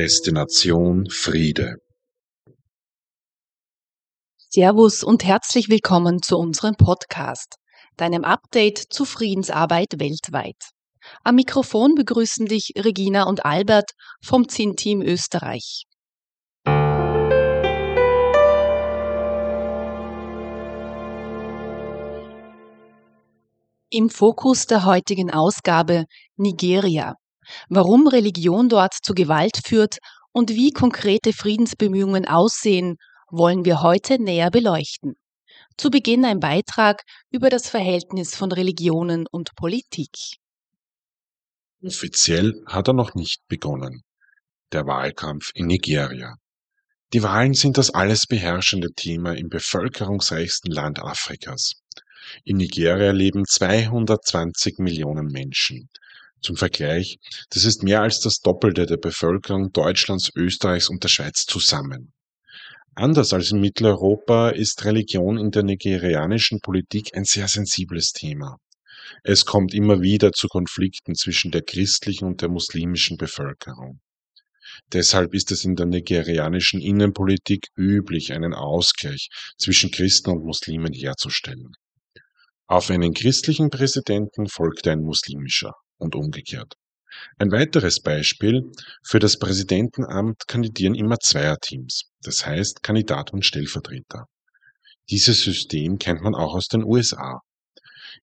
Destination Friede. Servus und herzlich willkommen zu unserem Podcast, deinem Update zu Friedensarbeit weltweit. Am Mikrofon begrüßen dich Regina und Albert vom ZIN-Team Österreich. Im Fokus der heutigen Ausgabe Nigeria. Warum Religion dort zu Gewalt führt und wie konkrete Friedensbemühungen aussehen, wollen wir heute näher beleuchten. Zu Beginn ein Beitrag über das Verhältnis von Religionen und Politik. Offiziell hat er noch nicht begonnen. Der Wahlkampf in Nigeria. Die Wahlen sind das alles beherrschende Thema im bevölkerungsreichsten Land Afrikas. In Nigeria leben 220 Millionen Menschen. Zum Vergleich, das ist mehr als das Doppelte der Bevölkerung Deutschlands, Österreichs und der Schweiz zusammen. Anders als in Mitteleuropa ist Religion in der nigerianischen Politik ein sehr sensibles Thema. Es kommt immer wieder zu Konflikten zwischen der christlichen und der muslimischen Bevölkerung. Deshalb ist es in der nigerianischen Innenpolitik üblich, einen Ausgleich zwischen Christen und Muslimen herzustellen. Auf einen christlichen Präsidenten folgte ein muslimischer und umgekehrt. Ein weiteres Beispiel, für das Präsidentenamt kandidieren immer Zweierteams, das heißt Kandidat und Stellvertreter. Dieses System kennt man auch aus den USA.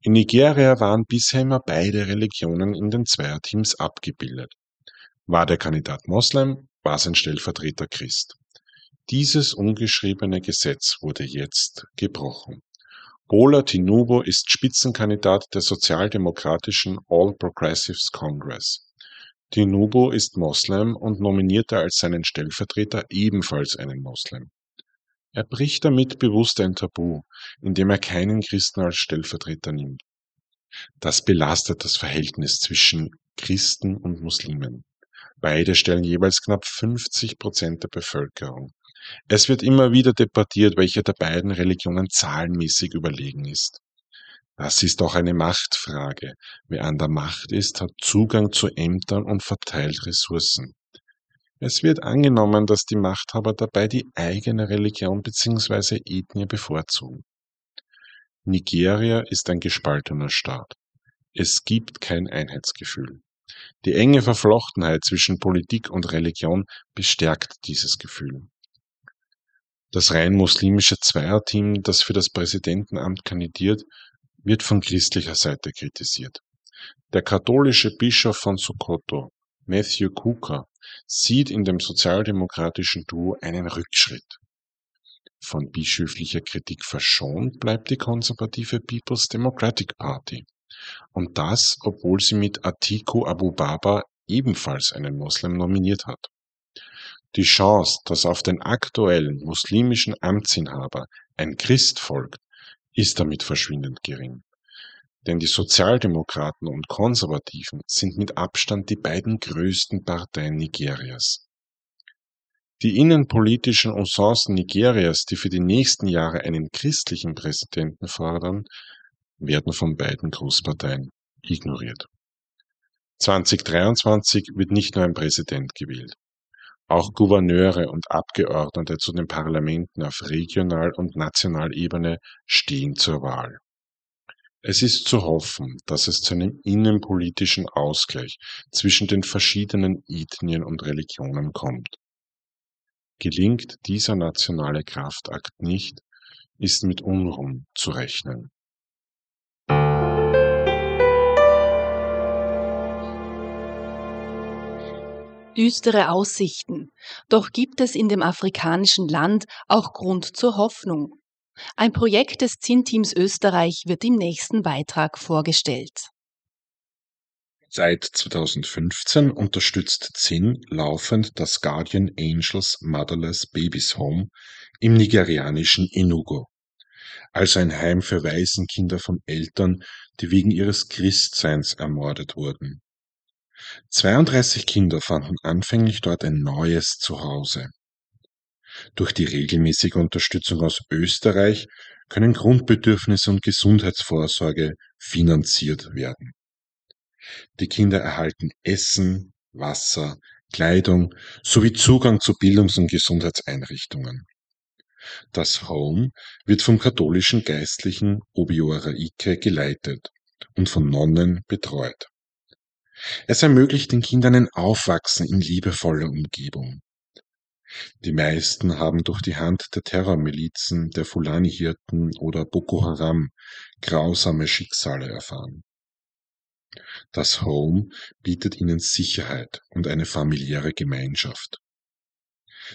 In Nigeria waren bisher immer beide Religionen in den Zweierteams abgebildet. War der Kandidat Moslem, war sein Stellvertreter Christ. Dieses ungeschriebene Gesetz wurde jetzt gebrochen. Bola Tinubu ist Spitzenkandidat der sozialdemokratischen All Progressives Congress. Tinubu ist Moslem und nominierte als seinen Stellvertreter ebenfalls einen Moslem. Er bricht damit bewusst ein Tabu, indem er keinen Christen als Stellvertreter nimmt. Das belastet das Verhältnis zwischen Christen und Muslimen. Beide stellen jeweils knapp 50 Prozent der Bevölkerung. Es wird immer wieder debattiert, welche der beiden Religionen zahlenmäßig überlegen ist. Das ist auch eine Machtfrage. Wer an der Macht ist, hat Zugang zu Ämtern und verteilt Ressourcen. Es wird angenommen, dass die Machthaber dabei die eigene Religion bzw. Ethnie bevorzugen. Nigeria ist ein gespaltener Staat. Es gibt kein Einheitsgefühl. Die enge Verflochtenheit zwischen Politik und Religion bestärkt dieses Gefühl. Das rein muslimische Zweierteam, das für das Präsidentenamt kandidiert, wird von christlicher Seite kritisiert. Der katholische Bischof von Sokoto, Matthew Cooker, sieht in dem sozialdemokratischen Duo einen Rückschritt. Von bischöflicher Kritik verschont bleibt die konservative People's Democratic Party. Und das, obwohl sie mit Atiku Abubaba ebenfalls einen Moslem nominiert hat. Die Chance, dass auf den aktuellen muslimischen Amtsinhaber ein Christ folgt, ist damit verschwindend gering. Denn die Sozialdemokraten und Konservativen sind mit Abstand die beiden größten Parteien Nigerias. Die innenpolitischen Usancen Nigerias, die für die nächsten Jahre einen christlichen Präsidenten fordern, werden von beiden Großparteien ignoriert. 2023 wird nicht nur ein Präsident gewählt. Auch Gouverneure und Abgeordnete zu den Parlamenten auf Regional- und Nationalebene stehen zur Wahl. Es ist zu hoffen, dass es zu einem innenpolitischen Ausgleich zwischen den verschiedenen Ethnien und Religionen kommt. Gelingt dieser nationale Kraftakt nicht, ist mit Unruhen zu rechnen. Düstere Aussichten. Doch gibt es in dem afrikanischen Land auch Grund zur Hoffnung. Ein Projekt des ZIN-Teams Österreich wird im nächsten Beitrag vorgestellt. Seit 2015 unterstützt ZIN laufend das Guardian Angels Motherless Babies Home im nigerianischen Enugu, also ein Heim für Waisenkinder von Eltern, die wegen ihres Christseins ermordet wurden. 32 Kinder fanden anfänglich dort ein neues Zuhause. Durch die regelmäßige Unterstützung aus Österreich können Grundbedürfnisse und Gesundheitsvorsorge finanziert werden. Die Kinder erhalten Essen, Wasser, Kleidung sowie Zugang zu Bildungs- und Gesundheitseinrichtungen. Das Home wird vom katholischen Geistlichen Obiora Ike geleitet und von Nonnen betreut. Es ermöglicht den Kindern ein Aufwachsen in liebevoller Umgebung. Die meisten haben durch die Hand der Terrormilizen, der Fulani-Hirten oder Boko Haram grausame Schicksale erfahren. Das Home bietet ihnen Sicherheit und eine familiäre Gemeinschaft.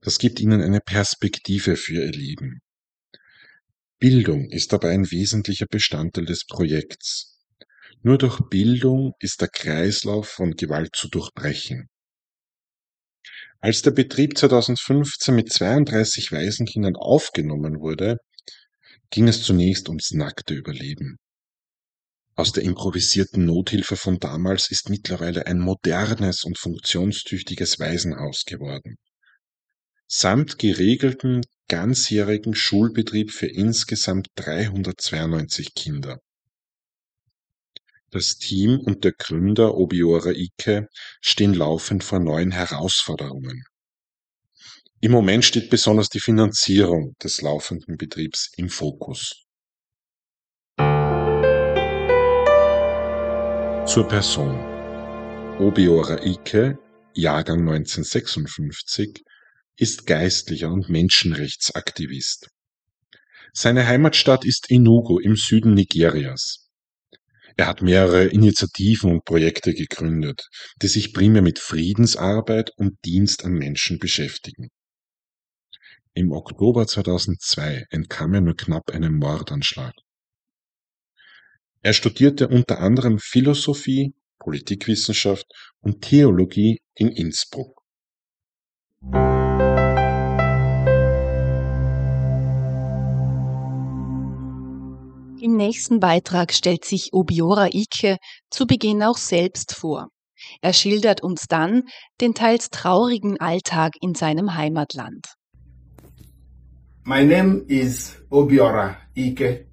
Das gibt ihnen eine Perspektive für ihr Leben. Bildung ist dabei ein wesentlicher Bestandteil des Projekts. Nur durch Bildung ist der Kreislauf von Gewalt zu durchbrechen. Als der Betrieb 2015 mit 32 Waisenkindern aufgenommen wurde, ging es zunächst ums nackte Überleben. Aus der improvisierten Nothilfe von damals ist mittlerweile ein modernes und funktionstüchtiges Waisenhaus geworden. Samt geregelten ganzjährigen Schulbetrieb für insgesamt 392 Kinder. Das Team und der Gründer Obiora Ike stehen laufend vor neuen Herausforderungen. Im Moment steht besonders die Finanzierung des laufenden Betriebs im Fokus. Zur Person. Obiora Ike, Jahrgang 1956, ist Geistlicher und Menschenrechtsaktivist. Seine Heimatstadt ist Enugu im Süden Nigerias. Er hat mehrere Initiativen und Projekte gegründet, die sich primär mit Friedensarbeit und Dienst an Menschen beschäftigen. Im Oktober 2002 entkam er nur knapp einem Mordanschlag. Er studierte unter anderem Philosophie, Politikwissenschaft und Theologie in Innsbruck. Im nächsten Beitrag stellt sich Obiora Ike zu Beginn auch selbst vor. Er schildert uns dann den teils traurigen Alltag in seinem Heimatland. My name is Obiora Ike.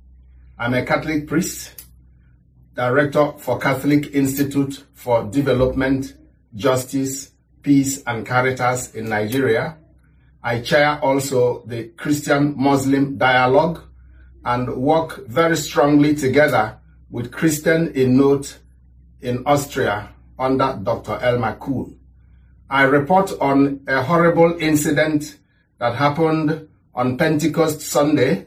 I'm a Catholic priest, director for Catholic Institute for Development, Justice, Peace and Caritas in Nigeria. I chair also the Christian Muslim Dialogue and work very strongly together with Christian in Note in Austria under Dr. Elmar Kuhn. I report on a horrible incident that happened on Pentecost Sunday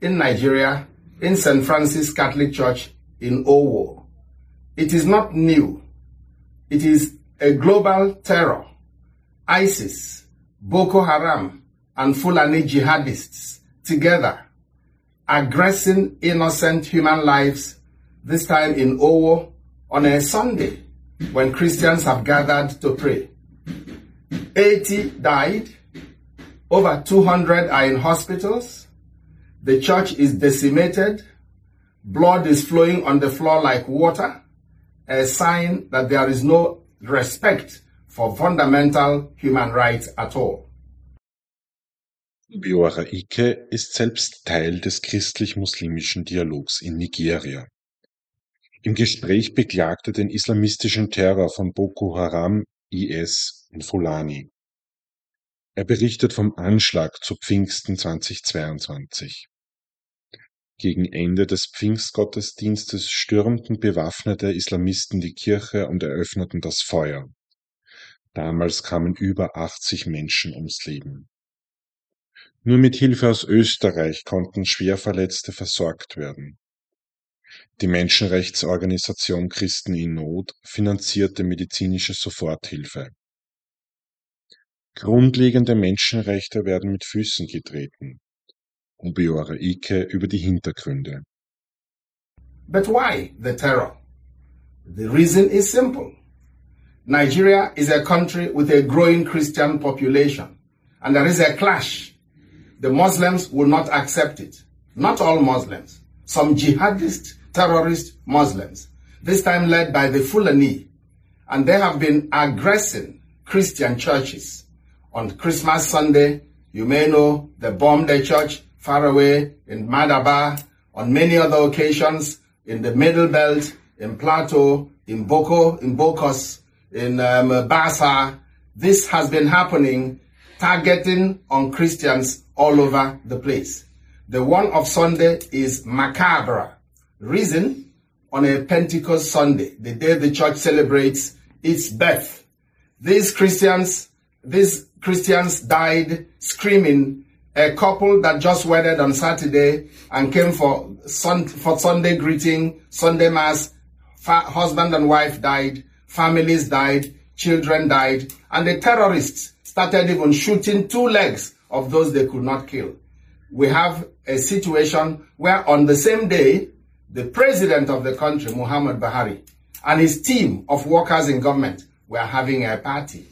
in Nigeria in St. Francis Catholic Church in Owo. It is not new. It is a global terror. ISIS, Boko Haram, and Fulani jihadists together aggressing innocent human lives, this time in Owo on a Sunday when Christians have gathered to pray. 80 died, over 200 are in hospitals, the church is decimated, blood is flowing on the floor like water, a sign that there is no respect for fundamental human rights at all. Biora Ike ist selbst Teil des christlich-muslimischen Dialogs in Nigeria. Im Gespräch beklagte den islamistischen Terror von Boko Haram IS in Fulani. Er berichtet vom Anschlag zu Pfingsten 2022. Gegen Ende des Pfingstgottesdienstes stürmten bewaffnete Islamisten die Kirche und eröffneten das Feuer. Damals kamen über 80 Menschen ums Leben. Nur mit Hilfe aus Österreich konnten Schwerverletzte versorgt werden. Die Menschenrechtsorganisation Christen in Not finanzierte medizinische Soforthilfe. Grundlegende Menschenrechte werden mit Füßen getreten. Obiora Ike über die Hintergründe. But why the terror? The reason is simple. Nigeria is a country with a growing Christian population, and there is a clash the Muslims will not accept it. Not all Muslims. Some jihadist, terrorist Muslims, this time led by the Fulani, and they have been aggressing Christian churches. On Christmas Sunday, you may know they bombed a church far away in Madaba, on many other occasions in the Middle Belt, in Plateau, in Boko, in Bokos, in um, Basa, this has been happening, targeting on Christians all over the place. The one of Sunday is macabre. Reason, on a Pentecost Sunday, the day the church celebrates its birth, these Christians, these Christians died screaming. A couple that just wedded on Saturday and came for, sun, for Sunday greeting, Sunday mass, husband and wife died, families died, children died, and the terrorists started even shooting two legs of those they could not kill. We have a situation where on the same day, the president of the country, Muhammad Buhari, and his team of workers in government were having a party,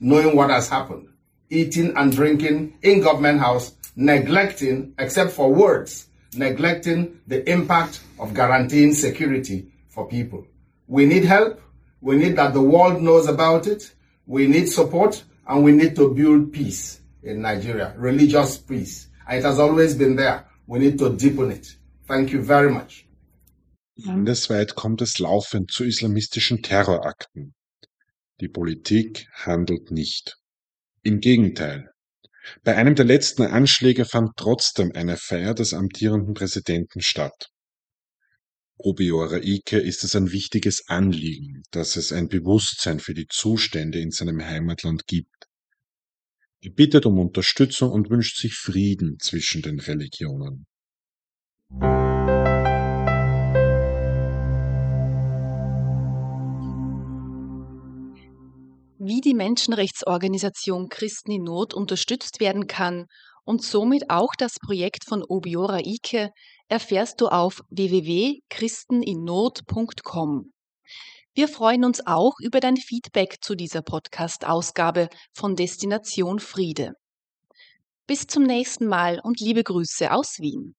knowing what has happened, eating and drinking in government house, neglecting, except for words, neglecting the impact of guaranteeing security for people. We need help. We need that the world knows about it. We need support and we need to build peace in Nigeria, religious peace. And it has always been there. We need to deepen it. Thank you very much. Landesweit kommt es laufend zu islamistischen Terrorakten. Die Politik handelt nicht. Im Gegenteil. Bei einem der letzten Anschläge fand trotzdem eine Feier des amtierenden Präsidenten statt. Obiora Ike ist es ein wichtiges Anliegen, dass es ein Bewusstsein für die Zustände in seinem Heimatland gibt. Er bittet um Unterstützung und wünscht sich Frieden zwischen den Religionen. wie die Menschenrechtsorganisation Christen in Not unterstützt werden kann und somit auch das Projekt von Obiora Ike, erfährst du auf www.christeninnot.com. Wir freuen uns auch über dein Feedback zu dieser Podcast-Ausgabe von Destination Friede. Bis zum nächsten Mal und liebe Grüße aus Wien.